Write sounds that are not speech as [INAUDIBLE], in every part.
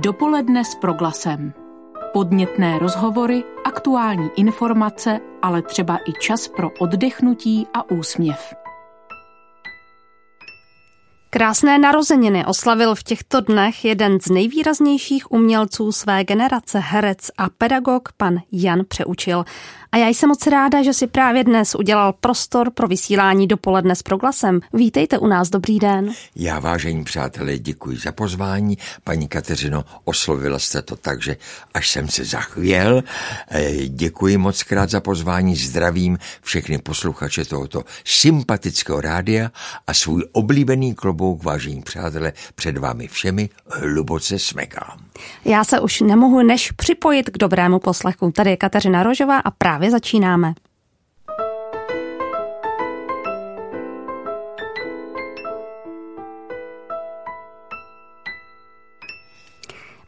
Dopoledne s proglasem. Podnětné rozhovory, aktuální informace, ale třeba i čas pro oddechnutí a úsměv. Krásné narozeniny oslavil v těchto dnech jeden z nejvýraznějších umělců své generace, herec a pedagog pan Jan Přeučil. A já jsem moc ráda, že si právě dnes udělal prostor pro vysílání dopoledne s proglasem. Vítejte u nás, dobrý den. Já, vážení přátelé, děkuji za pozvání. Paní Kateřino, oslovila jste to tak, že až jsem se zachvěl. Eh, děkuji moc krát za pozvání, zdravím všechny posluchače tohoto sympatického rádia a svůj oblíbený klobouk, vážení přátelé, před vámi všemi hluboce smekám. Já se už nemohu než připojit k dobrému poslechu. Tady je Kateřina Rožová a právě začínáme.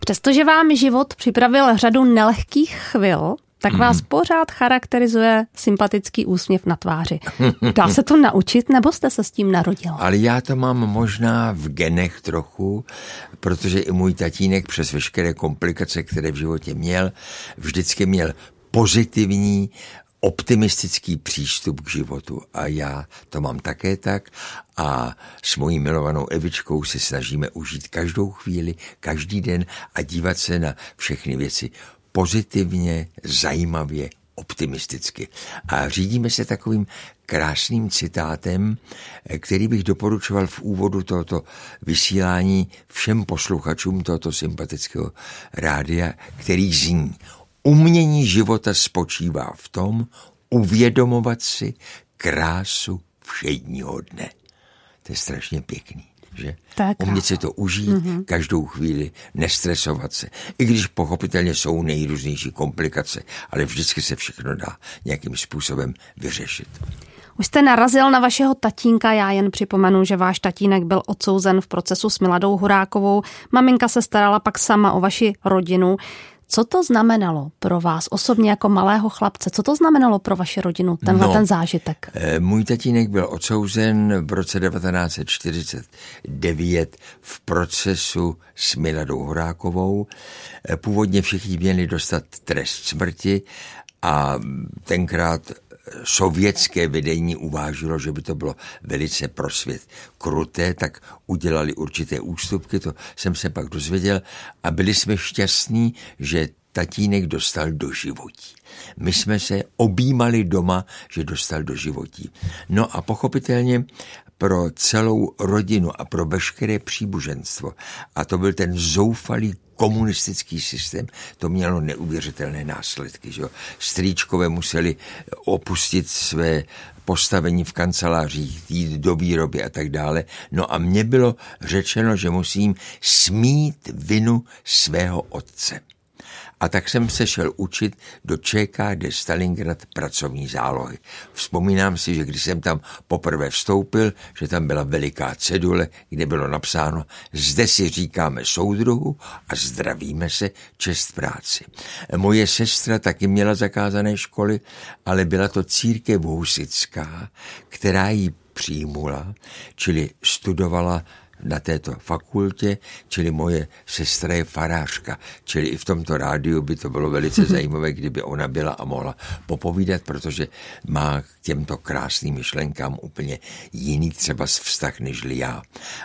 Přestože vám život připravil řadu nelehkých chvil, tak vás mm. pořád charakterizuje sympatický úsměv na tváři. [LAUGHS] Dá se to naučit, nebo jste se s tím narodil? Ale já to mám možná v genech trochu, protože i můj tatínek přes veškeré komplikace, které v životě měl, vždycky měl pozitivní, optimistický přístup k životu a já to mám také tak a s mojí milovanou Evičkou se snažíme užít každou chvíli, každý den a dívat se na všechny věci pozitivně, zajímavě, optimisticky. A řídíme se takovým krásným citátem, který bych doporučoval v úvodu tohoto vysílání všem posluchačům tohoto sympatického rádia, který zní Umění života spočívá v tom uvědomovat si krásu všedního dne. To je strašně pěkný že? Tak. Umět si to užít mm-hmm. každou chvíli, nestresovat se. I když pochopitelně jsou nejrůznější komplikace, ale vždycky se všechno dá nějakým způsobem vyřešit. Už jste narazil na vašeho tatínka, já jen připomenu, že váš tatínek byl odsouzen v procesu s Miladou Horákovou. Maminka se starala pak sama o vaši rodinu. Co to znamenalo pro vás osobně jako malého chlapce? Co to znamenalo pro vaši rodinu, tenhle no, ten zážitek? Eh, můj tatínek byl odsouzen v roce 1949 v procesu s Miladou Horákovou. Eh, původně všichni měli dostat trest smrti a tenkrát sovětské vedení uvážilo, že by to bylo velice pro svět kruté, tak udělali určité ústupky, to jsem se pak dozvěděl a byli jsme šťastní, že tatínek dostal do životí. My jsme se objímali doma, že dostal do životí. No a pochopitelně pro celou rodinu a pro veškeré příbuženstvo. A to byl ten zoufalý komunistický systém, to mělo neuvěřitelné následky. Že? Strýčkové museli opustit své postavení v kancelářích, jít do výroby a tak dále. No a mně bylo řečeno, že musím smít vinu svého otce. A tak jsem se šel učit do ČKD Stalingrad pracovní zálohy. Vzpomínám si, že když jsem tam poprvé vstoupil, že tam byla veliká cedule, kde bylo napsáno zde si říkáme soudruhu a zdravíme se čest práci. Moje sestra taky měla zakázané školy, ale byla to církev husická, která ji přijmula, čili studovala na této fakultě, čili moje sestra je farářka, čili i v tomto rádiu by to bylo velice [LAUGHS] zajímavé, kdyby ona byla a mohla popovídat, protože má k těmto krásným myšlenkám úplně jiný třeba vztah než já.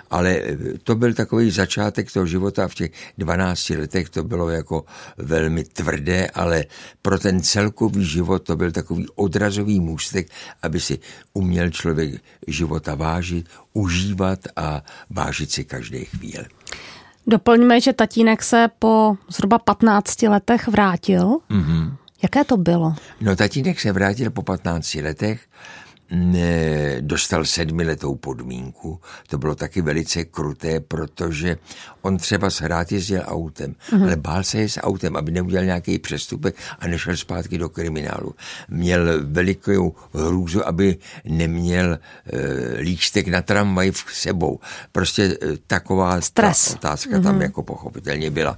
Ale eh, to byl takový začátek toho života v těch 12 letech, to bylo jako velmi tvrdé, ale pro ten celkový život to byl takový odrazový můstek, aby si uměl člověk života vážit, užívat a vážit si každé chvíle. Doplňme, že tatínek se po zhruba 15 letech vrátil. Mm-hmm. Jaké to bylo? No, tatínek se vrátil po 15 letech dostal sedmiletou podmínku. To bylo taky velice kruté, protože on třeba hrát jezdil autem, mm-hmm. ale bál se s autem, aby neudělal nějaký přestupek a nešel zpátky do kriminálu. Měl velikou hrůzu, aby neměl e, lístek na tramvaj v sebou. Prostě e, taková Stres. Ta otázka mm-hmm. tam jako pochopitelně byla.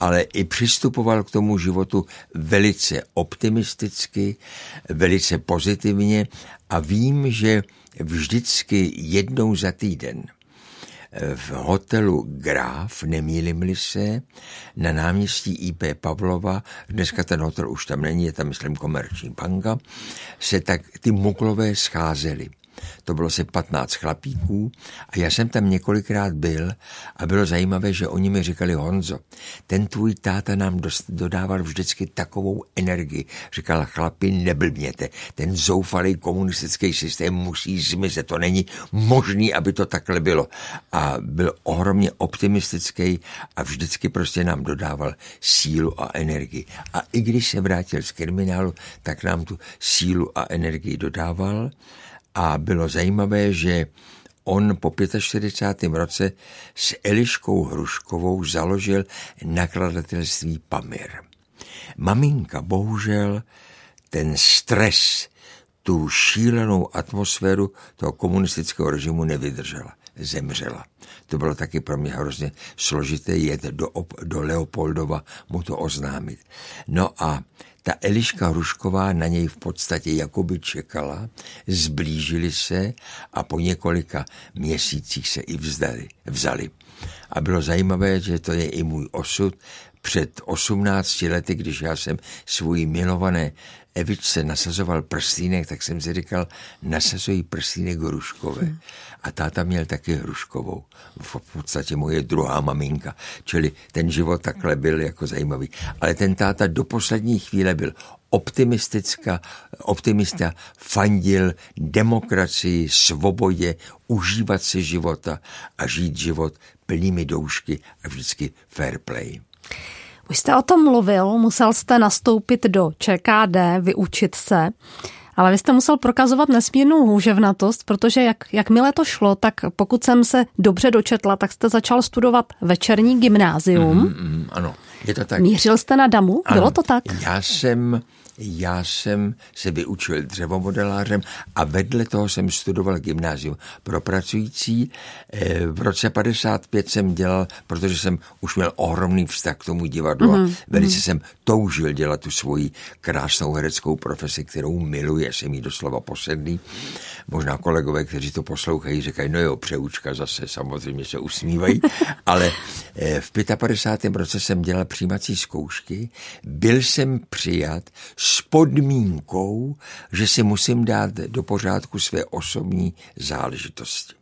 Ale i přistupoval k tomu životu velice optimisticky, velice pozitivně a vím, že vždycky jednou za týden v hotelu Graf, nemýlim se, na náměstí IP Pavlova, dneska ten hotel už tam není, je tam, myslím, komerční banka, se tak ty muklové scházely. To bylo asi 15 chlapíků a já jsem tam několikrát byl a bylo zajímavé, že oni mi říkali, Honzo, ten tvůj táta nám dost, dodával vždycky takovou energii. Říkala, chlapi, neblbněte, ten zoufalý komunistický systém musí zmizet, to není možný, aby to takhle bylo. A byl ohromně optimistický a vždycky prostě nám dodával sílu a energii. A i když se vrátil z kriminálu, tak nám tu sílu a energii dodával. A bylo zajímavé, že on po 45. roce s Eliškou Hruškovou založil nakladatelství Pamir. Maminka bohužel ten stres, tu šílenou atmosféru toho komunistického režimu nevydržela. Zemřela. To bylo taky pro mě hrozně složité jet do, do Leopoldova mu to oznámit. No a ta Eliška Hrušková na něj v podstatě jakoby čekala, zblížili se a po několika měsících se i vzdali, vzali. A bylo zajímavé, že to je i můj osud. Před 18 lety, když já jsem svůj milované Evičce nasazoval prstínek, tak jsem si říkal, nasazují prstínek Hruškové. A táta měl taky Hruškovou. V podstatě moje druhá maminka. Čili ten život takhle byl jako zajímavý. Ale ten táta do poslední chvíle byl optimistická, optimista, fandil demokracii, svobodě, užívat si života a žít život plnými doušky a vždycky fair play. Už jste o tom mluvil, musel jste nastoupit do ČKD, vyučit se, ale vy jste musel prokazovat nesmírnou hůževnatost, protože jak, jakmile to šlo, tak pokud jsem se dobře dočetla, tak jste začal studovat večerní gymnázium. Mm, mm, ano, je to tak. Mířil jste na damu? Ano, Bylo to tak? Já jsem já jsem se vyučil dřevomodelářem a vedle toho jsem studoval gymnázium pro pracující. Eh, v roce 55 jsem dělal, protože jsem už měl ohromný vztah k tomu divadlu mm-hmm. a mhm, velice mm-hmm. jsem toužil dělat tu svoji krásnou hereckou profesi, kterou miluje, jsem jí doslova posedlý. Možná kolegové, kteří to poslouchají, říkají, no jo, přeučka zase, samozřejmě se usmívají, [LAUGHS] ale eh, v 55. roce jsem dělal přijímací zkoušky, byl jsem přijat s podmínkou, že si musím dát do pořádku své osobní záležitosti.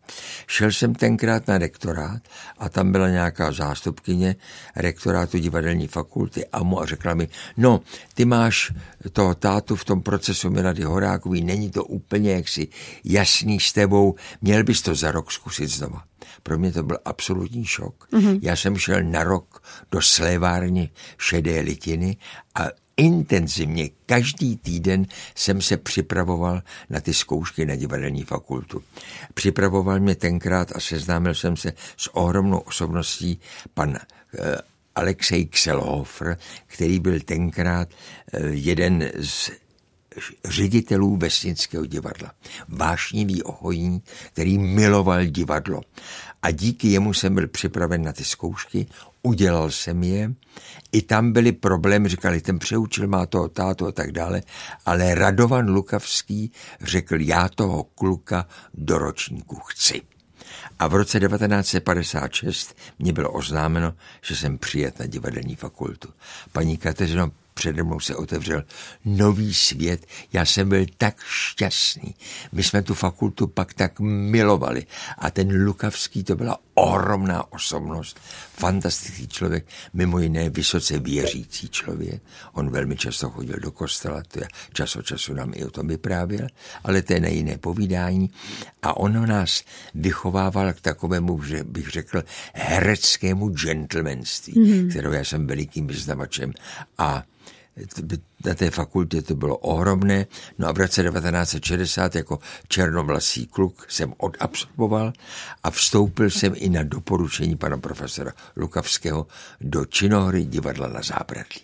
Šel jsem tenkrát na rektorát a tam byla nějaká zástupkyně rektorátu divadelní fakulty a mu a řekla mi, no, ty máš toho tátu v tom procesu Milady Horákový, není to úplně jaksi jasný s tebou, měl bys to za rok zkusit znova. Pro mě to byl absolutní šok. Mm-hmm. Já jsem šel na rok do slévárny šedé litiny a intenzivně každý týden jsem se připravoval na ty zkoušky na divadelní fakultu. Připravoval mě tenkrát a seznámil jsem se s ohromnou osobností pan eh, Alexej Kselhofer, který byl tenkrát eh, jeden z ředitelů vesnického divadla. Vášnivý ohojí, který miloval divadlo. A díky jemu jsem byl připraven na ty zkoušky, udělal jsem je. I tam byly problémy, říkali, ten přeučil má toho tátu a tak dále, ale Radovan Lukavský řekl, já toho kluka do ročníku chci. A v roce 1956 mě bylo oznámeno, že jsem přijet na divadelní fakultu. Paní Kateřino, přede mnou se otevřel nový svět. Já jsem byl tak šťastný. My jsme tu fakultu pak tak milovali. A ten Lukavský to byla ohromná osobnost, fantastický člověk, mimo jiné vysoce věřící člověk. On velmi často chodil do kostela, to je čas od času nám i o tom vyprávěl, ale to je na jiné povídání. A on nás vychovával k takovému, že bych řekl, hereckému gentlemanství, mm-hmm. kterého já jsem velikým vyznavačem. A na té fakultě to bylo ohromné. No a v roce 1960 jako černovlasý kluk jsem odabsorboval a vstoupil jsem i na doporučení pana profesora Lukavského do činohry divadla na Zábradlí.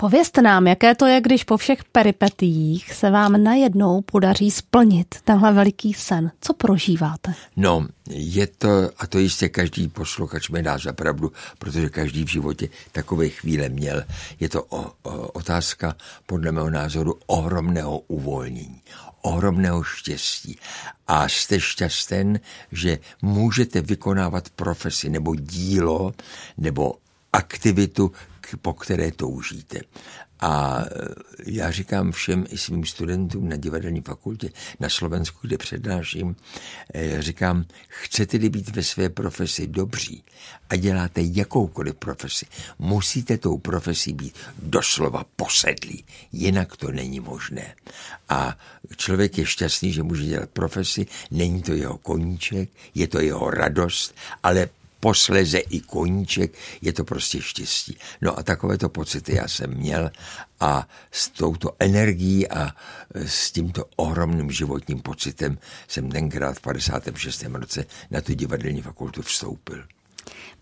Povězte nám, jaké to je, když po všech peripetích se vám najednou podaří splnit tenhle veliký sen. Co prožíváte? No, je to, a to jistě každý posluchač mi dá za pravdu, protože každý v životě takové chvíle měl. Je to o, o, otázka, podle mého názoru, ohromného uvolnění, ohromného štěstí. A jste šťasten, že můžete vykonávat profesi nebo dílo nebo aktivitu, po které toužíte. A e, já říkám všem i svým studentům na divadelní fakultě na Slovensku, kde přednáším, e, říkám, chcete-li být ve své profesi dobří a děláte jakoukoliv profesi, musíte tou profesí být doslova posedlí, jinak to není možné. A člověk je šťastný, že může dělat profesi, není to jeho koníček, je to jeho radost, ale posleze i koníček, je to prostě štěstí. No a takovéto pocity já jsem měl a s touto energií a s tímto ohromným životním pocitem jsem tenkrát v 56. roce na tu divadelní fakultu vstoupil.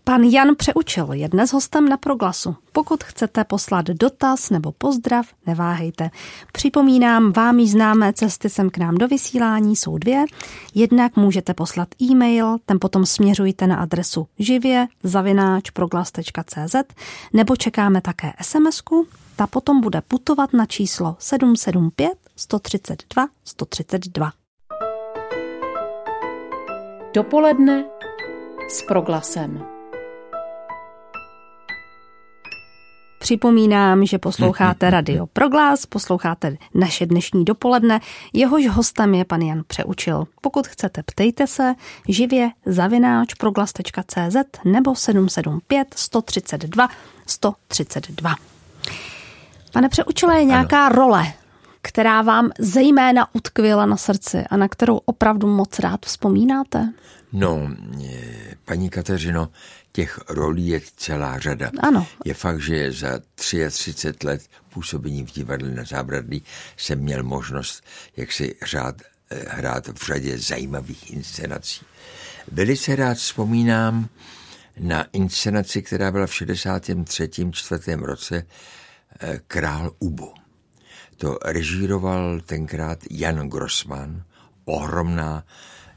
Pan Jan Přeučil je dnes hostem na Proglasu. Pokud chcete poslat dotaz nebo pozdrav, neváhejte. Připomínám, vám již známé cesty sem k nám do vysílání jsou dvě. Jednak můžete poslat e-mail, ten potom směřujte na adresu živě nebo čekáme také SMS-ku, ta potom bude putovat na číslo 775 132 132. Dopoledne s proglasem. Připomínám, že posloucháte Radio Proglas, posloucháte naše dnešní dopoledne. Jehož hostem je pan Jan Přeučil. Pokud chcete, ptejte se živě zavináč proglas.cz nebo 775 132 132. Pane Přeučile, je nějaká ano. role, která vám zejména utkvěla na srdci a na kterou opravdu moc rád vzpomínáte? No, paní Kateřino, těch rolí je celá řada. Ano. Je fakt, že za 33 let působení v divadle na Zábradlí jsem měl možnost jak si řád, eh, hrát v řadě zajímavých inscenací. Velice rád vzpomínám na inscenaci, která byla v 63. čtvrtém roce eh, Král Ubo. To režíroval tenkrát Jan Grossman, ohromná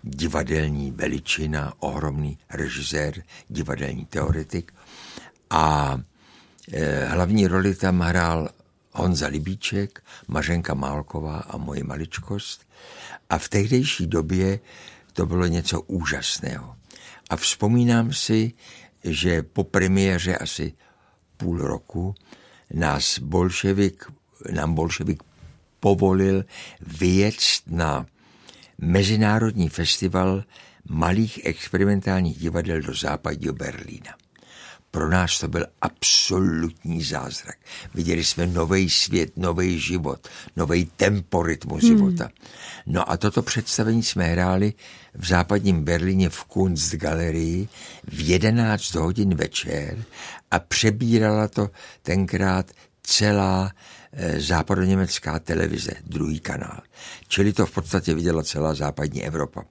divadelní veličina, ohromný režisér, divadelní teoretik. A e, hlavní roli tam hrál Honza Libíček, Mařenka Málková a moje maličkost. A v tehdejší době to bylo něco úžasného. A vzpomínám si, že po premiéře asi půl roku nás bolševik, nám bolševik povolil vyjet na Mezinárodní festival malých experimentálních divadel do západního Berlína. Pro nás to byl absolutní zázrak. Viděli jsme nový svět, nový život, nový temporytmus hmm. života. No a toto představení jsme hráli v západním Berlíně v Kunstgalerii v 11 hodin večer a přebírala to tenkrát celá západoněmecká televize, druhý kanál. Čili to v podstatě viděla celá západní Evropa.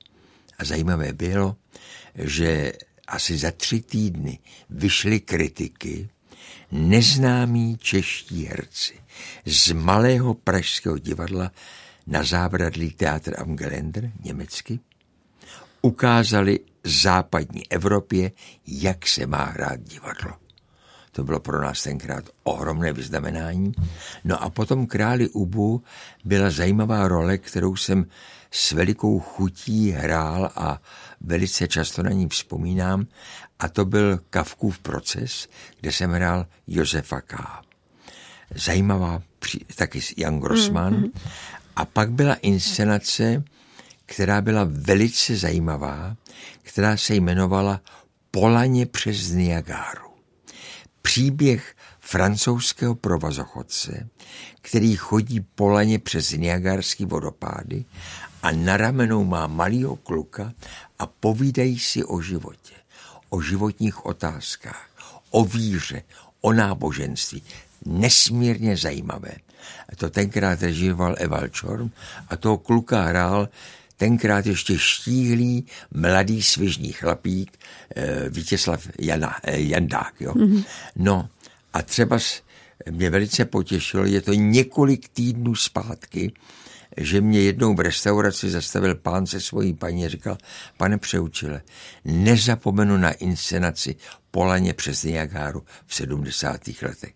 A zajímavé bylo, že asi za tři týdny vyšly kritiky neznámí čeští herci z malého pražského divadla na zábradlí Teatr am Gelände, německy, ukázali západní Evropě, jak se má hrát divadlo. To bylo pro nás tenkrát ohromné vyznamenání. No a potom králi Ubu byla zajímavá role, kterou jsem s velikou chutí hrál a velice často na ní vzpomínám. A to byl Kavkův proces, kde jsem hrál Josefa K. Zajímavá, taky Jan Grossman. Mm-hmm. A pak byla inscenace, která byla velice zajímavá, která se jmenovala Polaně přes Niagáru příběh francouzského provazochodce, který chodí polaně přes Niagarský vodopády a na ramenou má malýho kluka a povídají si o životě, o životních otázkách, o víře, o náboženství. Nesmírně zajímavé. To tenkrát režíroval Eval Čorm a toho kluka hrál tenkrát ještě štíhlý, mladý svižný chlapík, eh, Vítězslav Jana, eh, Jandák. Jo. Mm-hmm. No a třeba mě velice potěšilo, je to několik týdnů zpátky, že mě jednou v restauraci zastavil pán se svojí paní a říkal, pane Přeučile, nezapomenu na inscenaci Polaně přes Niagáru v 70. letech.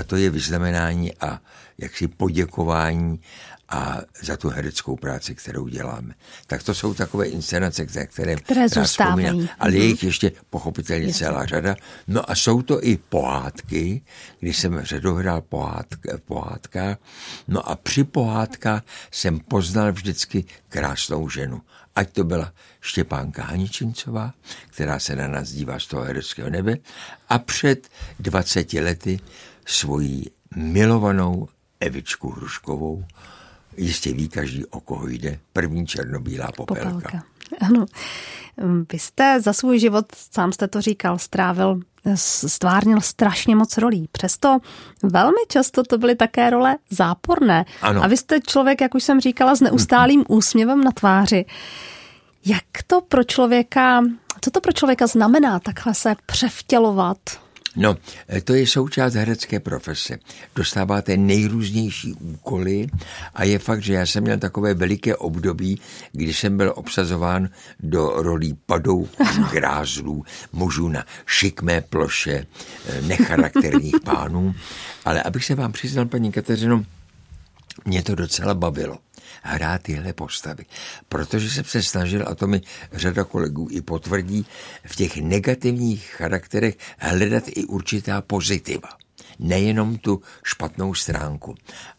A to je vyznamenání a jaksi poděkování a za tu hereckou práci, kterou děláme. Tak to jsou takové inscenace, které, které, které zůstávají. Ale je jich ještě pochopitelně je celá řada. No a jsou to i pohádky, když jsem řadohrál pohádka, pohádka. No a při pohádkách jsem poznal vždycky krásnou ženu. Ať to byla Štěpánka Haničincová, která se na nás dívá z toho hereckého nebe, a před 20 lety svoji milovanou Evičku Hruškovou, Jistě ví každý, o koho jde. První černobílá popelka. popelka. Ano. Vy jste za svůj život, sám jste to říkal, strávil, stvárnil strašně moc rolí. Přesto velmi často to byly také role záporné. Ano. A vy jste člověk, jak už jsem říkala, s neustálým úsměvem na tváři. Jak to pro člověka, co to pro člověka znamená takhle se převtělovat No, e, to je součást herecké profese. Dostáváte nejrůznější úkoly a je fakt, že já jsem měl takové veliké období, kdy jsem byl obsazován do rolí padouchů, [LAUGHS] grázlů, mužů na šikmé ploše, e, necharakterních pánů. Ale abych se vám přiznal, paní Kateřino, mě to docela bavilo hrát tyhle postavy. Protože jsem se snažil, a to mi řada kolegů i potvrdí, v těch negativních charakterech hledat i určitá pozitiva nejenom tu špatnou stránku.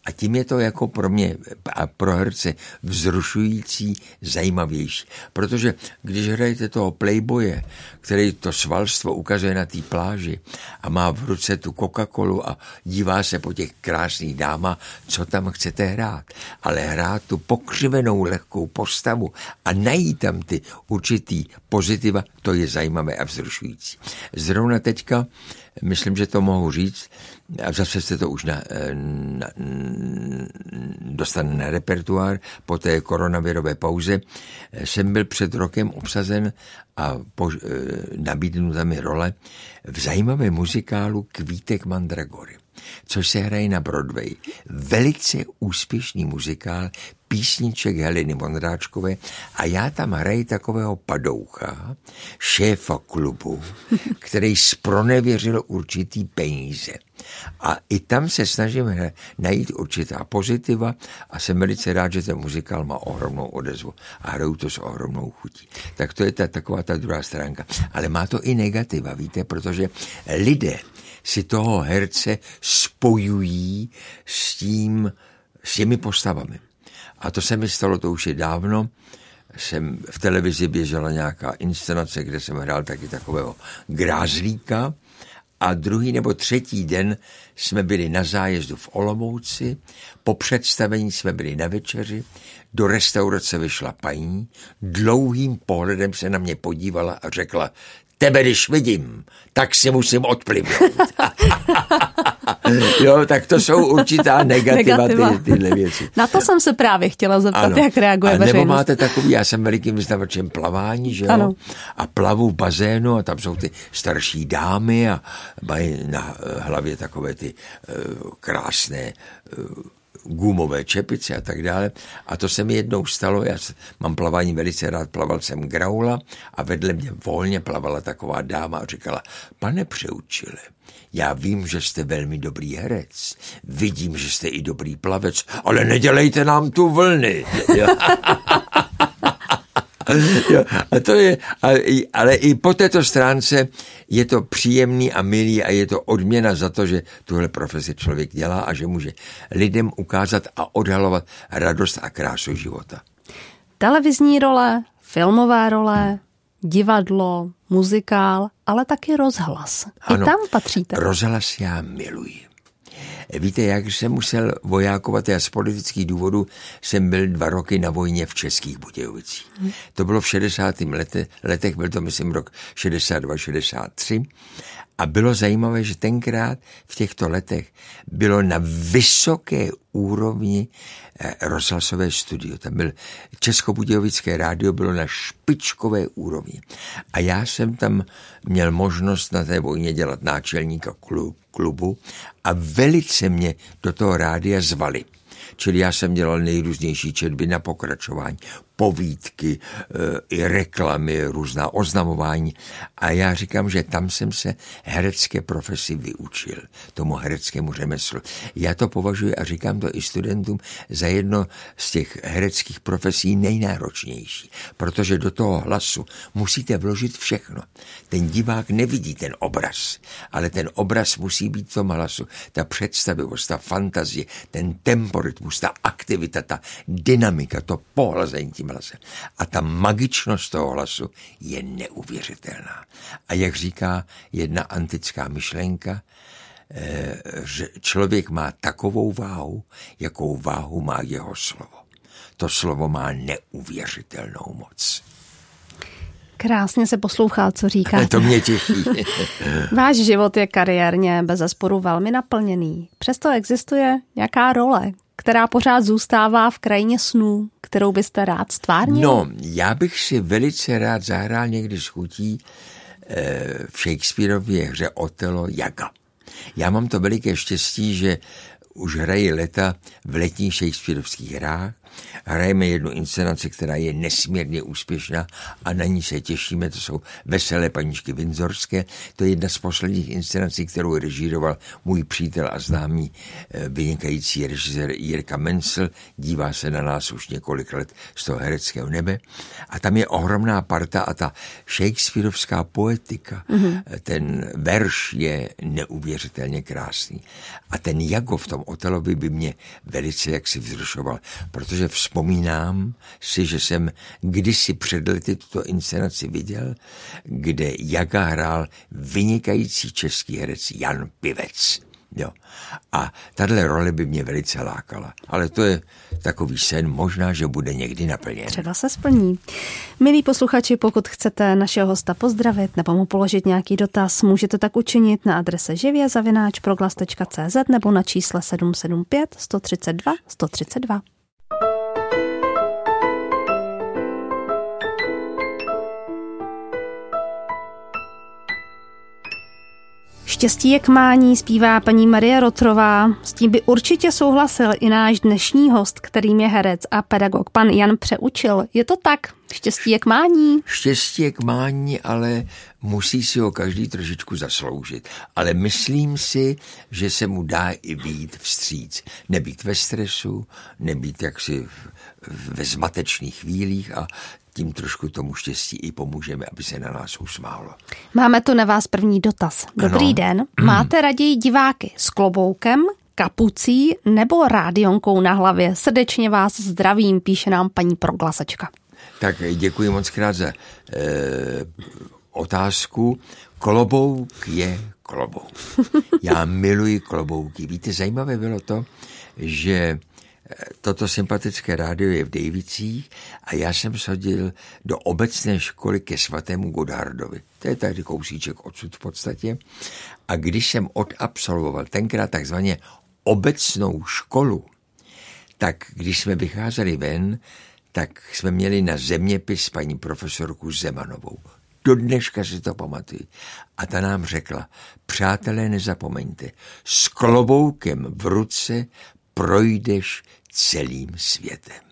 A tím je to jako pro mě a pro herce vzrušující, zajímavější. Protože když hrajete toho playboye, který to svalstvo ukazuje na té pláži a má v ruce tu Coca-Colu a dívá se po těch krásných dámách, co tam chcete hrát. Ale hrát tu pokřivenou lehkou postavu a najít tam ty určitý pozitiva, to je zajímavé a vzrušující. Zrovna teďka myslím, že to mohu říct, a zase se to už na, na, dostane na repertoár po té koronavirové pauze, jsem byl před rokem obsazen a po, nabídnuta mi role v zajímavém muzikálu Kvítek Mandragory což se hraje na Broadway. Velice úspěšný muzikál, písniček Heleny Mondráčkové a já tam hraji takového padoucha, šéfa klubu, [LAUGHS] který spronevěřil určitý peníze. A i tam se snažíme najít určitá pozitiva a jsem velice rád, že ten muzikál má ohromnou odezvu a hraju to s ohromnou chutí. Tak to je ta, taková ta druhá stránka. Ale má to i negativa, víte, protože lidé si toho herce spojují s tím, s těmi postavami. A to se mi stalo, to už je dávno, jsem v televizi běžela nějaká inscenace, kde jsem hrál taky takového grázlíka. A druhý nebo třetí den jsme byli na zájezdu v Olomouci, po představení jsme byli na večeři, do restaurace vyšla paní, dlouhým pohledem se na mě podívala a řekla, tebe když vidím, tak si musím odplivnout. [LAUGHS] jo, tak to jsou určitá negativa, negativa. Ty, tyhle věci. Na to jsem se právě chtěla zeptat, ano. jak reaguje a veřejnost. Nebo máte takový, já jsem velikým vyznavačem plavání, že jo? Ano. A plavu v bazénu a tam jsou ty starší dámy a mají na hlavě takové ty uh, krásné uh, gumové čepice a tak dále. A to se mi jednou stalo, já mám plavání velice rád, plaval jsem graula a vedle mě volně plavala taková dáma a říkala, pane Přeučile, já vím, že jste velmi dobrý herec, vidím, že jste i dobrý plavec, ale nedělejte nám tu vlny. [LAUGHS] [LAUGHS] jo, a to je, ale i po této stránce je to příjemný a milý a je to odměna za to, že tuhle profesi člověk dělá a že může lidem ukázat a odhalovat radost a krásu života. Televizní role, filmové role, divadlo, muzikál, ale taky rozhlas. I ano, tam patříte. Rozhlas já miluji. Víte, jak jsem musel vojákovat, já z politických důvodů jsem byl dva roky na vojně v Českých Budějovicích. Hmm. To bylo v 60. Lete, letech, byl to myslím rok 62-63 A bylo zajímavé, že tenkrát v těchto letech bylo na vysoké úrovni eh, rozhlasové studio. Tam byl Českobudějovické rádio, bylo na špičkové úrovni. A já jsem tam měl možnost na té vojně dělat náčelníka klubu a velice mě do toho rádia zvali. Čili já jsem dělal nejrůznější četby na pokračování, povídky, eh, i reklamy, různá oznamování. A já říkám, že tam jsem se herecké profesi vyučil, tomu hereckému řemeslu. Já to považuji a říkám to i studentům za jedno z těch hereckých profesí nejnáročnější, protože do toho hlasu musíte vložit všechno. Ten divák nevidí ten obraz, ale ten obraz musí být v tom hlasu. Ta představivost, ta fantazie, ten temporitmus, ta aktivita, ta dynamika, to pohlazení tím hlasem. A ta magičnost toho hlasu je neuvěřitelná. A jak říká jedna antická myšlenka, eh, že člověk má takovou váhu, jakou váhu má jeho slovo. To slovo má neuvěřitelnou moc. Krásně se poslouchá, co říká. [LAUGHS] To mě těší. [LAUGHS] Váš život je kariérně bez zesporu velmi naplněný. Přesto existuje nějaká role, která pořád zůstává v krajině snů, kterou byste rád stvárnil? No, já bych si velice rád zahrál někdy s chutí eh, v Shakespeareově hře Otelo Jaga. Já mám to veliké štěstí, že už hrají leta v letních Shakespeareovských hrách hrajeme jednu inscenaci, která je nesmírně úspěšná a na ní se těšíme. To jsou Veselé paníčky Vinzorské. To je jedna z posledních inscenací, kterou režíroval můj přítel a známý eh, vynikající režisér Jirka Mencel. Dívá se na nás už několik let z toho hereckého nebe. A tam je ohromná parta a ta Shakespeareovská poetika, mm-hmm. ten verš je neuvěřitelně krásný. A ten Jago v tom Otelovi by mě velice jaksi vzrušoval, protože protože vzpomínám si, že jsem kdysi před lety tuto inscenaci viděl, kde Jaga hrál vynikající český herec Jan Pivec. Jo. A tahle role by mě velice lákala. Ale to je takový sen, možná, že bude někdy naplněn. Třeba se splní. Milí posluchači, pokud chcete našeho hosta pozdravit nebo mu položit nějaký dotaz, můžete tak učinit na adrese živě.proglas.cz nebo na čísle 775 132 132. Štěstí je k mání, zpívá paní Marie Rotrová. S tím by určitě souhlasil i náš dnešní host, kterým je herec a pedagog pan Jan Přeučil. Je to tak? Štěstí je k mání? Štěstí je k mání, ale musí si ho každý trošičku zasloužit. Ale myslím si, že se mu dá i být vstříc. Nebýt ve stresu, nebýt jaksi ve zmatečných chvílích a tím trošku tomu štěstí i pomůžeme, aby se na nás usmálo. Máme tu na vás první dotaz. Dobrý ano. den. Máte raději diváky s kloboukem, kapucí nebo rádionkou na hlavě? Srdečně vás zdravím, píše nám paní proglasačka. Tak děkuji moc krát za e, otázku. Klobouk je klobouk. [LAUGHS] Já miluji klobouky. Víte, zajímavé bylo to, že toto sympatické rádio je v Dejvicích a já jsem shodil do obecné školy ke svatému Godhardovi. To je tady kousíček odsud v podstatě. A když jsem odabsolvoval tenkrát takzvaně obecnou školu, tak když jsme vycházeli ven, tak jsme měli na zeměpis paní profesorku Zemanovou. Do dneška si to pamatuju. A ta nám řekla, přátelé, nezapomeňte, s kloboukem v ruce projdeš celým světem.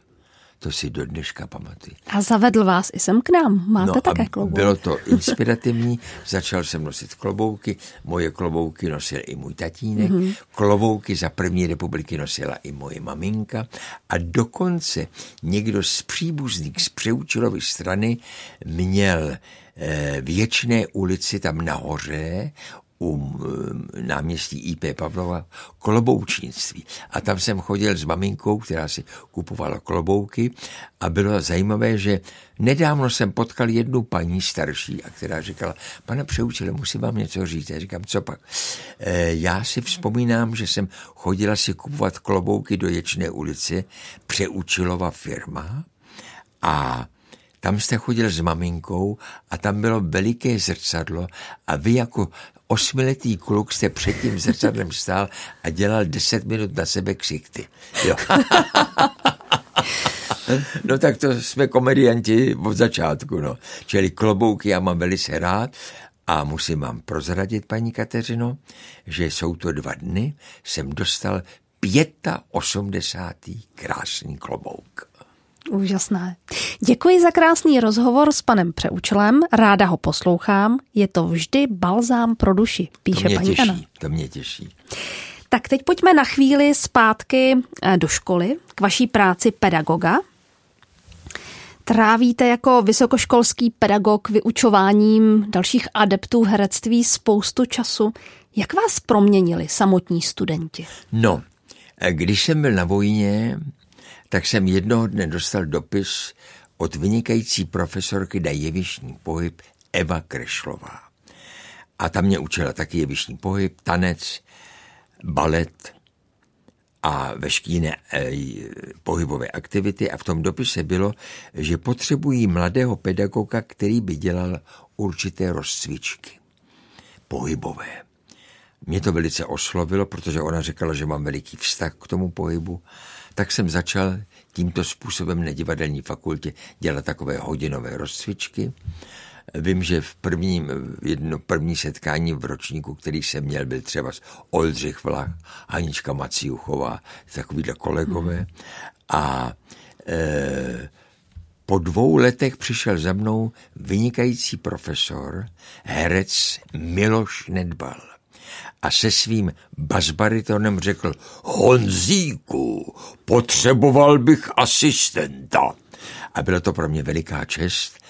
To si do dneška pamatuju. A zavedl vás i sem k nám. Máte no také klobouk. Bylo to inspirativní. Začal jsem nosit klobouky. Moje klobouky nosil i můj tatínek. Mm-hmm. Klobouky za první republiky nosila i moje maminka. A dokonce někdo z příbuzných z Přeučilovy strany měl eh, věčné ulici tam nahoře u náměstí IP Pavlova kloboučnictví. A tam jsem chodil s maminkou, která si kupovala klobouky a bylo zajímavé, že nedávno jsem potkal jednu paní starší, a která říkala, pane přeučile, musím vám něco říct. Já říkám, co pak? E, já si vzpomínám, že jsem chodila si kupovat klobouky do Ječné ulice, přeučilova firma a tam jste chodil s maminkou a tam bylo veliké zrcadlo a vy jako osmiletý kluk jste před tím zrcadlem stál a dělal deset minut na sebe ksichty. Jo. [LAUGHS] No tak to jsme komedianti od začátku, no. Čili klobouky já mám velice rád a musím vám prozradit, paní Kateřino, že jsou to dva dny, jsem dostal 85. krásný klobouk. Úžasné. Děkuji za krásný rozhovor s panem Přeučilem, ráda ho poslouchám, je to vždy balzám pro duši, píše to mě paní těší, Anna. To mě těší. Tak teď pojďme na chvíli zpátky eh, do školy, k vaší práci pedagoga. Trávíte jako vysokoškolský pedagog vyučováním dalších adeptů herectví spoustu času. Jak vás proměnili samotní studenti? No, když jsem byl na vojně, tak jsem jednoho dne dostal dopis od vynikající profesorky na jevišní pohyb Eva Krešlová. A tam mě učila taky jevišní pohyb, tanec, balet a veškeré eh, pohybové aktivity a v tom dopise bylo, že potřebují mladého pedagoga, který by dělal určité rozcvičky pohybové. Mě to velice oslovilo, protože ona říkala, že mám veliký vztah k tomu pohybu, tak jsem začal tímto způsobem na divadelní fakultě dělat takové hodinové rozcvičky. Vím, že v prvním, jedno první setkání v ročníku, který jsem měl, byl třeba Oldřich Vlach, Hanička Maciuchová, takovýhle kolegové. A e, po dvou letech přišel za mnou vynikající profesor, herec Miloš Nedbal a se svým basbaritonem řekl Honzíku, potřeboval bych asistenta. A bylo to pro mě veliká čest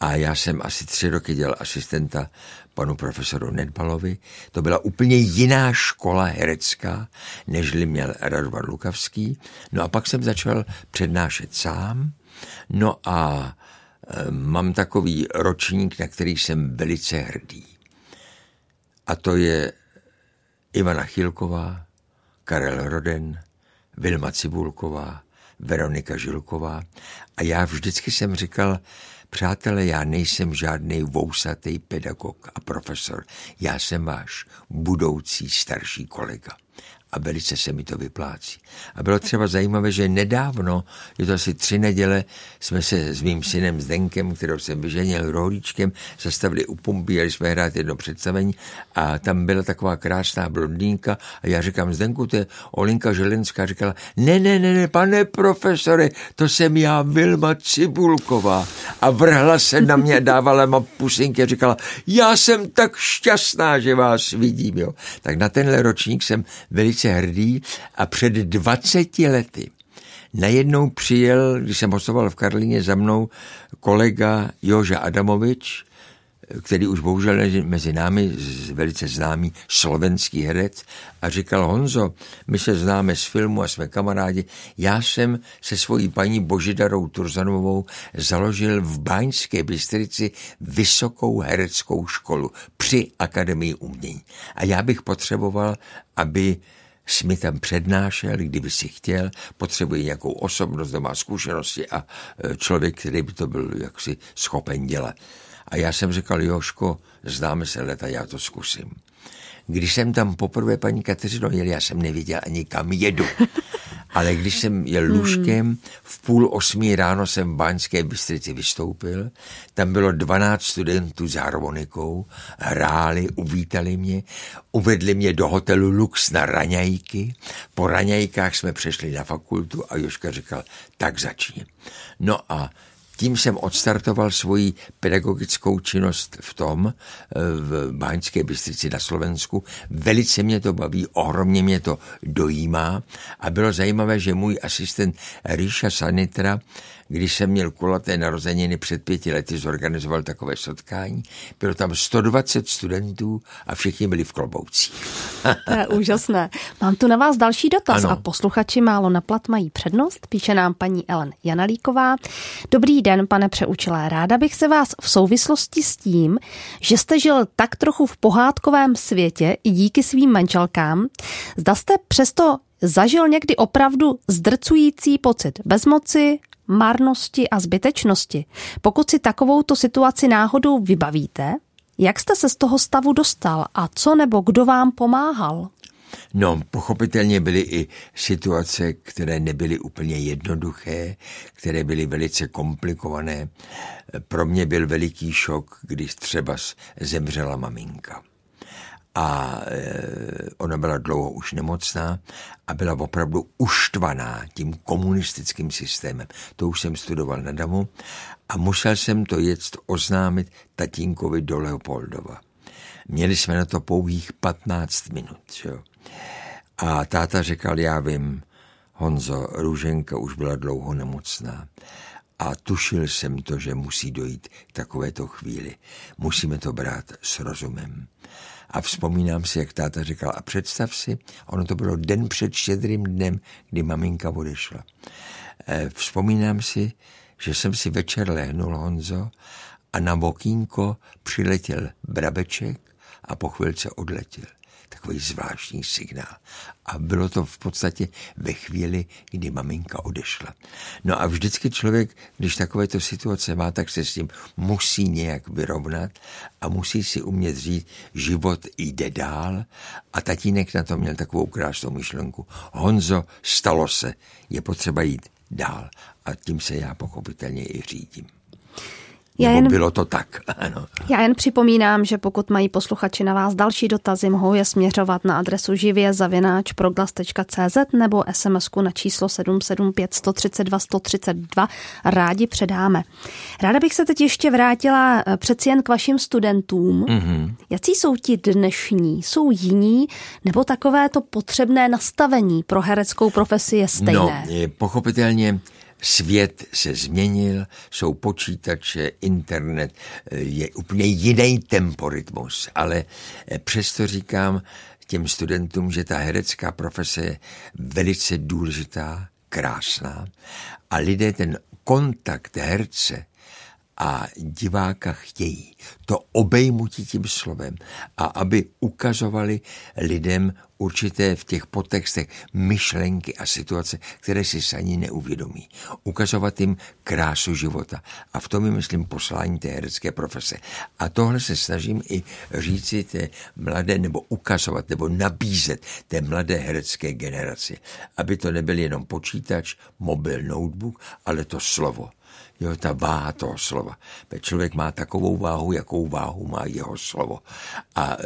a já jsem asi tři roky dělal asistenta panu profesoru Nedbalovi. To byla úplně jiná škola herecká, nežli měl Radovan Lukavský. No a pak jsem začal přednášet sám. No a e, mám takový ročník, na který jsem velice hrdý. A to je Ivana Chilková, Karel Roden, Vilma Cibulková, Veronika Žilková. A já vždycky jsem říkal, přátelé, já nejsem žádný vousatý pedagog a profesor, já jsem váš budoucí starší kolega a velice se mi to vyplácí. A bylo třeba zajímavé, že nedávno, je to asi tři neděle, jsme se s mým synem Zdenkem, kterou jsem vyženil rohlíčkem, zastavili u pumpy, jeli jsme hrát jedno představení a tam byla taková krásná blondýnka a já říkám Zdenku, to je Olinka Želenská, říkala, ne, ne, ne, ne, pane profesore, to jsem já, Vilma Cibulková. A vrhla se na mě, dávala ma pusinky a říkala, já jsem tak šťastná, že vás vidím, jo. Tak na tenhle ročník jsem velice velice hrdý a před 20 lety najednou přijel, když jsem hostoval v Karlině za mnou, kolega Joža Adamovič, který už bohužel mezi námi velice známý slovenský herec a říkal Honzo, my se známe z filmu a jsme kamarádi, já jsem se svojí paní Božidarou Turzanovou založil v Báňské Bystrici vysokou hereckou školu při Akademii umění. A já bych potřeboval, aby jsi tam přednášel, kdyby si chtěl, potřebuje nějakou osobnost, kdo má zkušenosti a e, člověk, který by to byl jaksi schopen dělat. A já jsem říkal, Joško, známe se leta, já to zkusím. Když jsem tam poprvé paní Kateřino jel, já jsem nevěděl ani kam jedu. [LAUGHS] Ale když jsem jel hmm. lůžkem, v půl osmí ráno jsem v Báňské Bystrici vystoupil, tam bylo 12 studentů s harmonikou, hráli, uvítali mě, uvedli mě do hotelu Lux na raňajky, po raňajkách jsme přešli na fakultu a Joška říkal, tak začni. No a tím jsem odstartoval svoji pedagogickou činnost v tom, eh, v Báňské Bystrici na Slovensku. Velice mě to baví, ohromně mě to dojímá a bylo zajímavé, že můj asistent Ríša Sanitra když jsem měl kulaté narozeniny před pěti lety, zorganizoval takové setkání. Bylo tam 120 studentů a všichni byli v kloboucích. to je úžasné. Mám tu na vás další dotaz ano. a posluchači málo na plat mají přednost, píše nám paní Ellen Janalíková. Dobrý den, pane přeučilé. Ráda bych se vás v souvislosti s tím, že jste žil tak trochu v pohádkovém světě i díky svým manželkám, zda jste přesto zažil někdy opravdu zdrcující pocit bezmoci marnosti a zbytečnosti. Pokud si takovouto situaci náhodou vybavíte, jak jste se z toho stavu dostal a co nebo kdo vám pomáhal? No, pochopitelně byly i situace, které nebyly úplně jednoduché, které byly velice komplikované. Pro mě byl veliký šok, když třeba zemřela maminka a e, ona byla dlouho už nemocná a byla opravdu uštvaná tím komunistickým systémem. To už jsem studoval na Damu a musel jsem to jet oznámit tatínkovi do Leopoldova. Měli jsme na to pouhých 15 minut. Jo. A táta řekl, já vím, Honzo, Růženka už byla dlouho nemocná. A tušil jsem to, že musí dojít k takovéto chvíli. Musíme to brát s rozumem. A vzpomínám si, jak táta říkal, a představ si, ono to bylo den před štědrým dnem, kdy maminka odešla. E, vzpomínám si, že jsem si večer lehnul, Honzo, a na okýnko přiletěl brabeček a po chvilce odletěl takový zvláštní signál. A bylo to v podstatě ve chvíli, kdy maminka odešla. No a vždycky člověk, když takovéto situace má, tak se s tím musí nějak vyrovnat a musí si umět říct, život jde dál a tatínek na to měl takovou krásnou myšlenku. Honzo, stalo se, je potřeba jít dál a tím se já pochopitelně i řídím. Já jen, bylo to tak, [LAUGHS] ano. Já jen připomínám, že pokud mají posluchači na vás další dotazy, mohou je směřovat na adresu živě zavináč proglas.cz nebo sms na číslo 775 132 132. Rádi předáme. Ráda bych se teď ještě vrátila eh, přeci jen k vašim studentům. Mm-hmm. Jaký jsou ti dnešní? Jsou jiní nebo takové to potřebné nastavení pro hereckou profesi je stejné? No, pochopitelně Svět se změnil, jsou počítače, internet, eh, je úplně jiný temporitmus, ale eh, přesto říkám těm studentům, že ta herecká profese je velice důležitá, krásná a lidé ten kontakt herce a diváka chtějí. To obejmutí tím slovem a aby ukazovali lidem určité v těch podtextech myšlenky a situace, které si sani neuvědomí. Ukazovat jim krásu života. A v tom je, myslím, poslání té herecké profese. A tohle se snažím i říci té mladé, nebo ukazovat, nebo nabízet té mladé herecké generaci. Aby to nebyl jenom počítač, mobil, notebook, ale to slovo jo, ta váha toho slova. Člověk má takovou váhu, jakou váhu má jeho slovo. A e,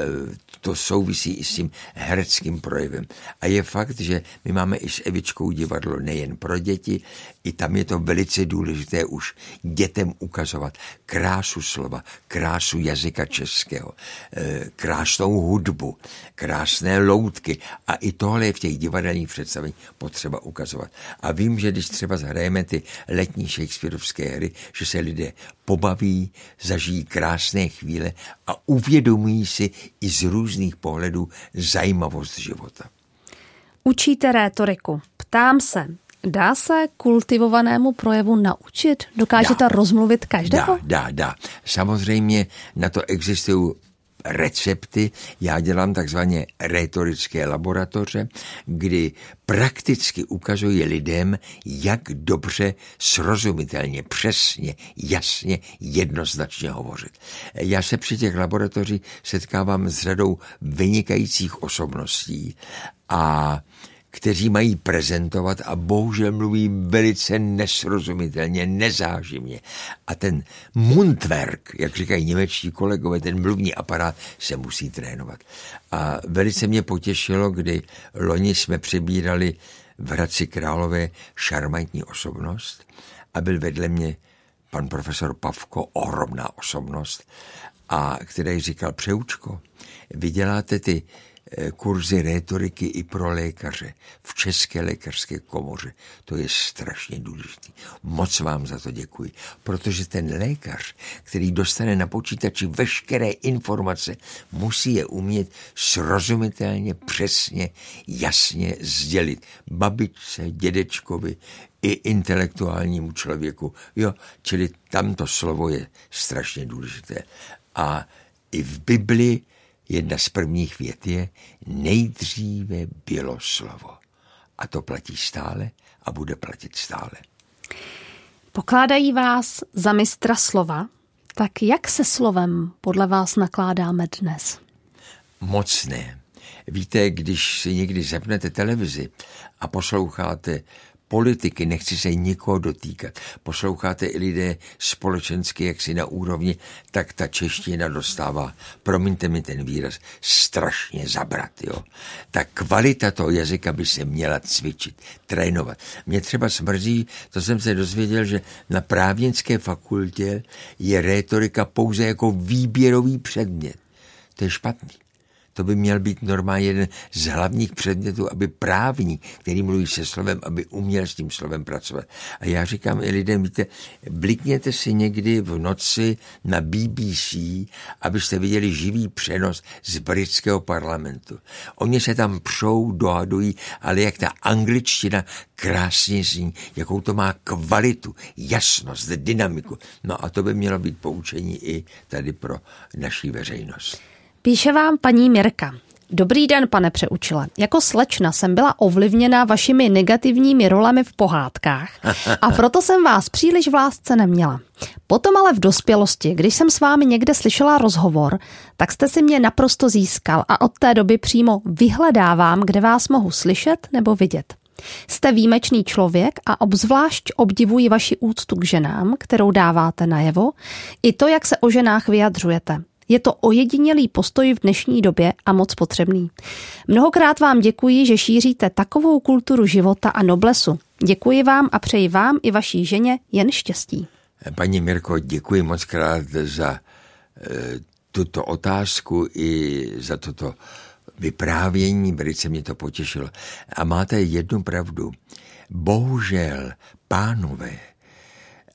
to souvisí i s tím hereckým projevem. A je fakt, že my máme i s Evičkou divadlo nejen pro děti, i tam je to velice důležité už dětem ukazovat krásu slova, krásu jazyka českého, e, krásnou hudbu, krásné loutky. A i tohle je v těch divadelních představení potřeba ukazovat. A vím, že když třeba zahrajeme ty letní Shakespeareovské hry, že se lidé pobaví, zažijí krásné chvíle a uvědomují si i z různých pohledů zajímavost života. Učíte rétoriku. Ptám se, Dá se kultivovanému projevu naučit? Dokážete dá, rozmluvit každého? Dá, dá, dá. Samozřejmě na to existují recepty. Já dělám takzvaně retorické laboratoře, kdy prakticky ukazuji lidem, jak dobře, srozumitelně, přesně, jasně, jednoznačně hovořit. Já se při těch laboratořích setkávám s řadou vynikajících osobností a kteří mají prezentovat a bohužel mluví velice nesrozumitelně, nezáživně. A ten Mundwerk, jak říkají němečtí kolegové, ten mluvní aparát se musí trénovat. A velice mě potěšilo, kdy loni jsme přebírali v Hradci Králové šarmantní osobnost a byl vedle mě pan profesor Pavko, ohromná osobnost, a který říkal, Přeučko, vy děláte ty kurzy rétoriky i pro lékaře v České lékařské komoře. To je strašně důležité. Moc vám za to děkuji, protože ten lékař, který dostane na počítači veškeré informace, musí je umět srozumitelně, přesně, jasně sdělit babičce, dědečkovi, i intelektuálnímu člověku. Jo, čili tamto slovo je strašně důležité. A i v Biblii Jedna z prvních vět je, nejdříve bylo slovo. A to platí stále a bude platit stále. Pokládají vás za mistra slova, tak jak se slovem podle vás nakládáme dnes? Mocné. Víte, když si někdy zapnete televizi a posloucháte politiky, nechci se nikoho dotýkat. Posloucháte i lidé společensky, jak si na úrovni, tak ta čeština dostává, promiňte mi ten výraz, strašně zabrat. Jo. Ta kvalita toho jazyka by se měla cvičit, trénovat. Mě třeba smrzí, to jsem se dozvěděl, že na právnické fakultě je rétorika pouze jako výběrový předmět. To je špatný. To by měl být normálně jeden z hlavních předmětů, aby právník, který mluví se slovem, aby uměl s tím slovem pracovat. A já říkám i lidem, víte, blikněte si někdy v noci na BBC, abyste viděli živý přenos z britského parlamentu. Oni se tam přou, dohadují, ale jak ta angličtina krásně zní, jakou to má kvalitu, jasnost, dynamiku. No a to by mělo být poučení i tady pro naší veřejnost. Píše vám paní Mirka. Dobrý den, pane přeučile. Jako slečna jsem byla ovlivněna vašimi negativními rolemi v pohádkách [LAUGHS] a proto jsem vás příliš v lásce neměla. Potom ale v dospělosti, když jsem s vámi někde slyšela rozhovor, tak jste si mě naprosto získal a od té doby přímo vyhledávám, kde vás mohu slyšet nebo vidět. Jste výjimečný člověk a obzvlášť obdivuji vaši úctu k ženám, kterou dáváte najevo, i to, jak se o ženách vyjadřujete. Je to ojedinělý postoj v dnešní době a moc potřebný. Mnohokrát vám děkuji, že šíříte takovou kulturu života a noblesu. Děkuji vám a přeji vám i vaší ženě jen štěstí. Paní Mirko, děkuji moc krát za e, tuto otázku i za toto vyprávění, velice mě to potěšilo. A máte jednu pravdu. Bohužel pánové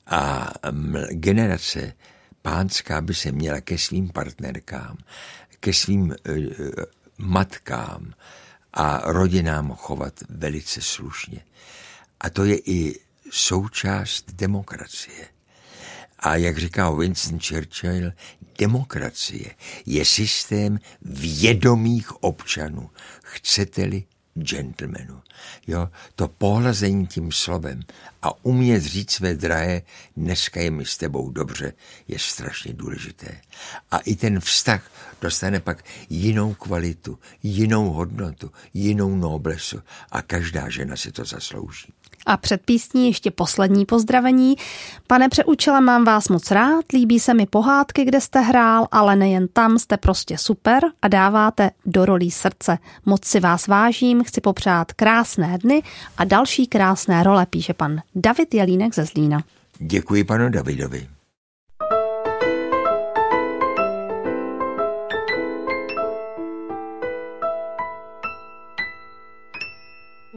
a generace pánská by se měla ke svým partnerkám, ke svým uh, matkám a rodinám chovat velice slušně. A to je i součást demokracie. A jak říká Winston Churchill, demokracie je systém vědomých občanů. Chcete-li gentlemanu. Jo, to pohlazení tím slovem a umět říct své drahé, dneska je mi s tebou dobře, je strašně důležité. A i ten vztah dostane pak jinou kvalitu, jinou hodnotu, jinou noblesu a každá žena si to zaslouží. A před písní ještě poslední pozdravení. Pane Přeučile, mám vás moc rád, líbí se mi pohádky, kde jste hrál, ale nejen tam, jste prostě super a dáváte do rolí srdce. Moc si vás vážím, chci popřát krásné dny a další krásné role, píše pan David Jelínek ze Zlína. Děkuji panu Davidovi.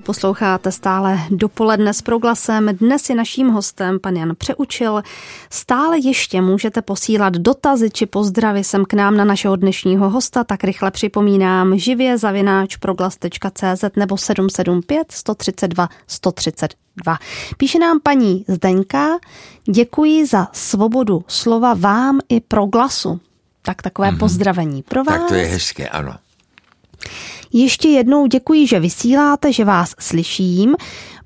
Posloucháte stále dopoledne s proglasem. Dnes je naším hostem pan Jan Přeučil. Stále ještě můžete posílat dotazy či pozdravy sem k nám na našeho dnešního hosta, tak rychle připomínám živě zavináč proglas.cz nebo 775 132 132. Píše nám paní Zdeňka, děkuji za svobodu slova vám i proglasu. Tak takové mm-hmm. pozdravení pro vás. Tak to je hezké, ano. Ještě jednou děkuji, že vysíláte, že vás slyším.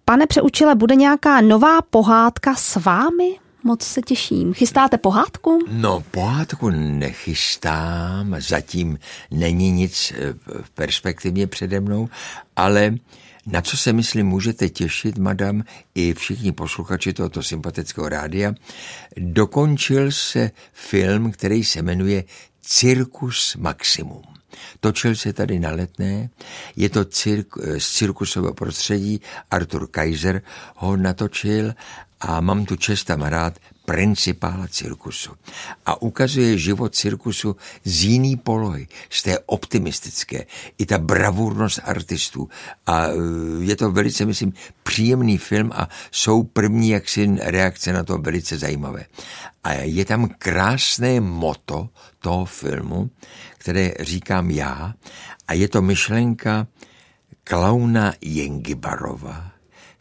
Pane přeučile, bude nějaká nová pohádka s vámi? Moc se těším. Chystáte pohádku? No, pohádku nechystám, zatím není nic eh, v perspektivně přede mnou, ale na co se myslím můžete těšit, madam, i všichni posluchači tohoto sympatického rádia, dokončil se film, který se jmenuje Cirkus Maximum. Točil se tady na letné, je to cirk, z cirkusového prostředí, Arthur Kaiser ho natočil a mám tu čest tam rád principála cirkusu. A ukazuje život cirkusu z jiný polohy, z té optimistické, i ta bravurnost artistů. A e, je to velice, myslím, příjemný film a jsou první jaksi reakce na to velice zajímavé. A je tam krásné moto toho filmu, které říkám já, a je to myšlenka klauna Jengibarova,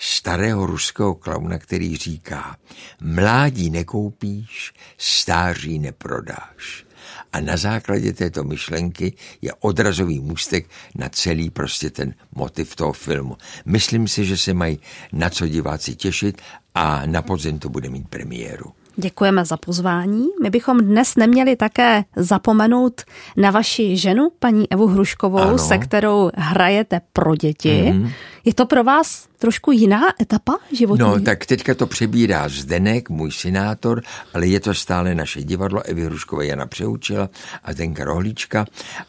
starého ruského klauna, který říká, mládí nekoupíš, stáří neprodáš. A na základě této myšlenky je odrazový můstek na celý prostě ten motiv toho filmu. Myslím si, že se mají na co diváci těšit a na podzim to bude mít premiéru. Děkujeme za pozvání. My bychom dnes neměli také zapomenout na vaši ženu, paní Evu Hruškovou, ano. se kterou hrajete pro děti. Mm. Je to pro vás trošku jiná etapa životní? No, tak teďka to přebírá Zdenek, můj synátor, ale je to stále naše divadlo. Evy Hruškové Jana Přeučila a Tenka Rohlíčka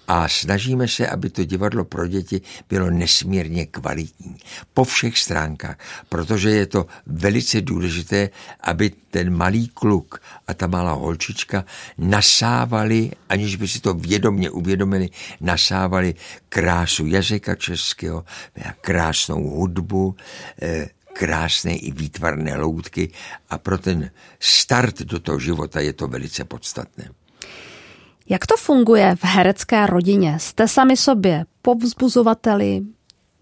a snažíme se, aby to divadlo pro děti bylo nesmírně kvalitní. Po všech stránkách, protože je to velice důležité, aby ten malý kluk a ta malá holčička nasávali, aniž by si to vědomně uvědomili, nasávali krásu jazyka českého, krásnou hudbu, krásné i výtvarné loutky a pro ten start do toho života je to velice podstatné. Jak to funguje v herecké rodině? Jste sami sobě povzbuzovateli,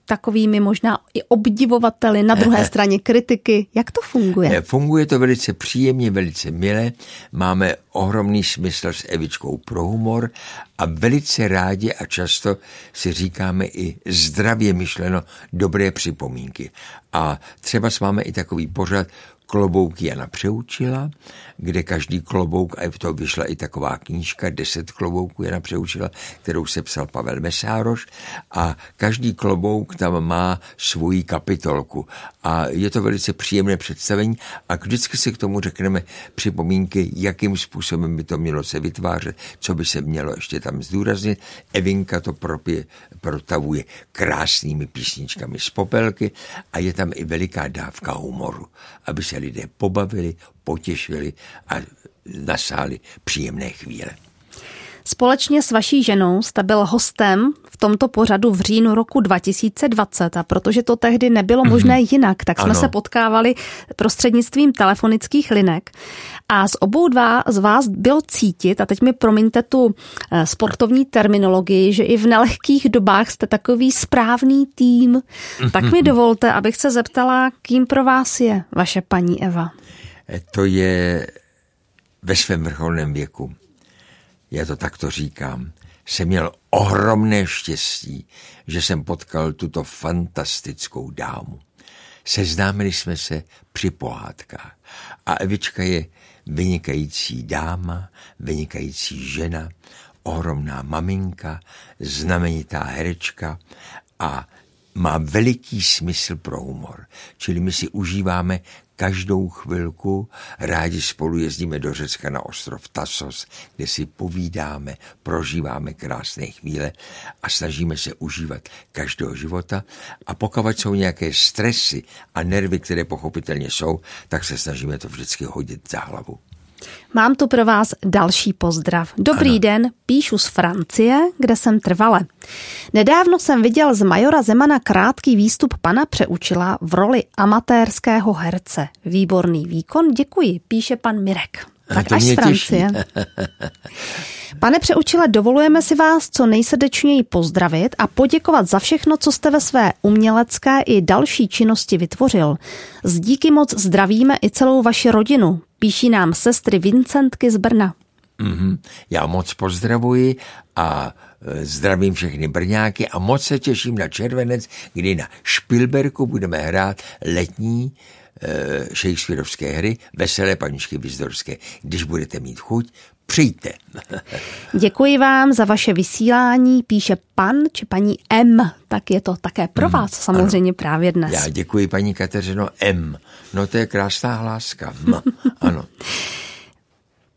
takovými možná i obdivovateli, na druhé [LAUGHS] straně kritiky. Jak to funguje? Funguje to velice příjemně, velice milé. Máme ohromný smysl s Evičkou pro humor a velice rádi a často si říkáme i zdravě myšleno dobré připomínky. A třeba máme i takový pořad klobouky Jana Přeučila, kde každý klobouk, a v to vyšla i taková knížka, deset klobouků Jana Přeučila, kterou se psal Pavel Mesároš a každý klobouk tam má svoji kapitolku a je to velice příjemné představení a vždycky si k tomu řekneme připomínky, jakým způsobem by to mělo se vytvářet, co by se mělo ještě tam zdůraznit. Evinka to propě, protavuje krásnými písničkami z popelky a je tam i veliká dávka humoru, aby se lidé pobavili, potěšili a nasáli příjemné chvíle. Společně s vaší ženou jste byl hostem tomto pořadu v říjnu roku 2020 a protože to tehdy nebylo mm-hmm. možné jinak, tak jsme ano. se potkávali prostřednictvím telefonických linek a z obou dva z vás bylo cítit, a teď mi promiňte tu eh, sportovní terminologii, že i v nelehkých dobách jste takový správný tým. Tak mi [LAUGHS] dovolte, abych se zeptala, kým pro vás je vaše paní Eva? To je ve svém vrcholném věku já to takto říkám, jsem měl ohromné štěstí, že jsem potkal tuto fantastickou dámu. Seznámili jsme se při pohádkách a Evička je vynikající dáma, vynikající žena, ohromná maminka, znamenitá herečka a má veliký smysl pro humor. Čili my si užíváme každou chvilku. Rádi spolu jezdíme do Řecka na ostrov Tasos, kde si povídáme, prožíváme krásné chvíle a snažíme se užívat každého života. A pokud jsou nějaké stresy a nervy, které pochopitelně jsou, tak se snažíme to vždycky hodit za hlavu. Mám tu pro vás další pozdrav. Dobrý ano. den, píšu z Francie, kde jsem trvale. Nedávno jsem viděl z Majora Zemana krátký výstup pana Přeučila v roli amatérského herce. Výborný výkon, děkuji, píše pan Mirek. Tak až z Francie. [LAUGHS] Pane Přeučile, dovolujeme si vás co nejsrdečněji pozdravit a poděkovat za všechno, co jste ve své umělecké i další činnosti vytvořil. Z díky moc zdravíme i celou vaši rodinu, píší nám sestry Vincentky z Brna. Mm-hmm. Já moc pozdravuji a e, zdravím všechny Brňáky a moc se těším na červenec, kdy na Špilberku budeme hrát letní e, Shakespeareovské hry Veselé paničky Vizdorské. Když budete mít chuť, přijďte. Děkuji vám za vaše vysílání, píše pan či paní M, tak je to také pro mm, vás samozřejmě ano. právě dnes. Já děkuji paní Kateřino M. No to je krásná hláska. M. [LAUGHS] Ano.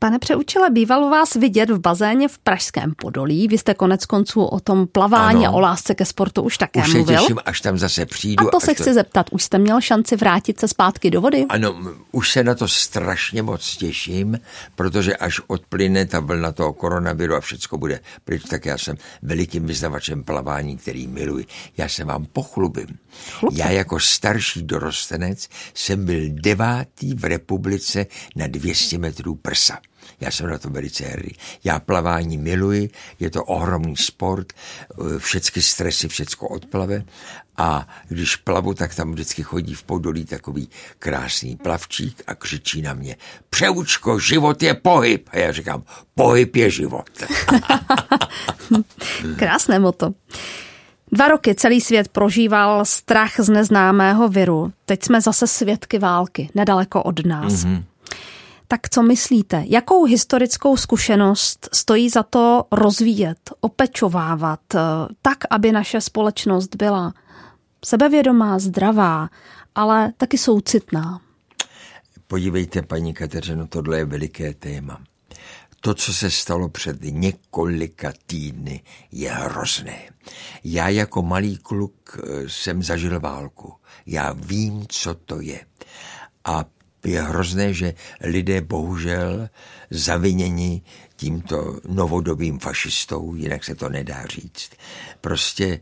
Pane Přeučile, bývalo vás vidět v bazéně v Pražském Podolí. Vy jste konec konců o tom plavání ano. a o lásce ke sportu už také už mluvil. Už se těším, až tam zase přijdu. A to se chci to... zeptat, už jste měl šanci vrátit se zpátky do vody? Ano, už se na to strašně moc těším, protože až odplyne ta vlna toho koronaviru a všechno bude pryč, tak já jsem velikým vyznavačem plavání, který miluji. Já se vám pochlubím. Chlubě. Já jako starší dorostenec jsem byl devátý v republice na 200 metrů prsa. Já jsem na to velice hrdý. Já plavání miluji, je to ohromný sport, všechny stresy, všecko odplave a když plavu, tak tam vždycky chodí v podolí takový krásný plavčík a křičí na mě, Přeučko, život je pohyb. A já říkám, pohyb je život. [LAUGHS] Krásné moto. Dva roky celý svět prožíval strach z neznámého viru. Teď jsme zase svědky války, nedaleko od nás. Mm-hmm. Tak co myslíte, jakou historickou zkušenost stojí za to rozvíjet, opečovávat, eh, tak, aby naše společnost byla sebevědomá, zdravá, ale taky soucitná? Podívejte, paní Kateřino, tohle je veliké téma. To, co se stalo před několika týdny, je hrozné. Já jako malý kluk eh, jsem zažil válku. Já vím, co to je. A je hrozné, že lidé bohužel zaviněni tímto novodobým fašistou, jinak se to nedá říct, prostě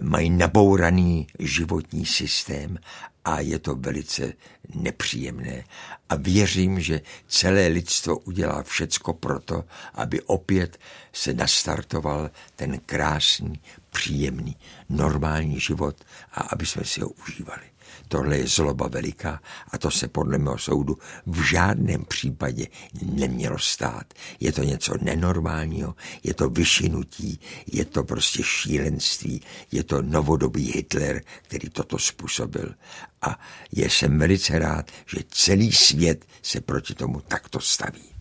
mají nabouraný životní systém a je to velice nepříjemné. A věřím, že celé lidstvo udělá všecko proto, aby opět se nastartoval ten krásný, příjemný, normální život a aby jsme si ho užívali. Tohle je zloba veliká a to se podle mého soudu v žádném případě nemělo stát. Je to něco nenormálního, je to vyšinutí, je to prostě šílenství, je to novodobý Hitler, který toto způsobil. A jsem velice rád, že celý svět se proti tomu takto staví.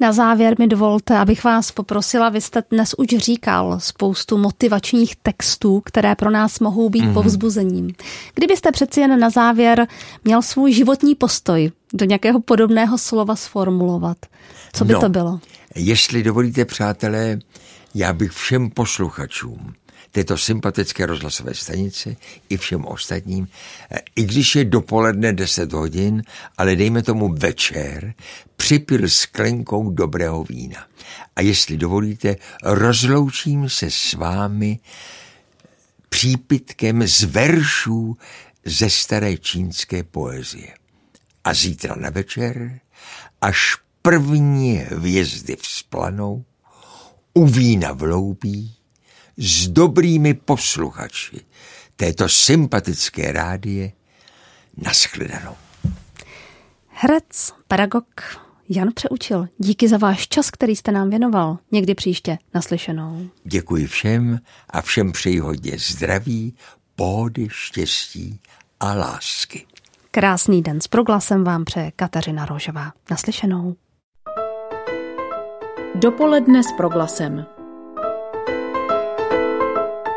Na závěr mi dovolte, abych vás poprosila, vy jste dnes už říkal spoustu motivačních textů, které pro nás mohou být mm-hmm. povzbuzením. Kdybyste přeci jen na závěr měl svůj životní postoj do nějakého podobného slova sformulovat, co by no, to bylo? Jestli dovolíte, přátelé, já bych všem posluchačům této sympatické rozhlasové stanice i všem ostatním, i když je dopoledne 10 hodin, ale dejme tomu večer, připil sklenkou dobrého vína. A jestli dovolíte, rozloučím se s vámi přípitkem z veršů ze staré čínské poezie. A zítra na večer, až první hvězdy vzplanou, u vína vloubí, s dobrými posluchači této sympatické rádie naschledanou. Herec, pedagog Jan Přeučil, díky za váš čas, který jste nám věnoval. Někdy příště naslyšenou. Děkuji všem a všem přeji hodně zdraví, pohody, štěstí a lásky. Krásný den s proglasem vám přeje Kateřina Rožová. Naslyšenou. Dopoledne s proglasem.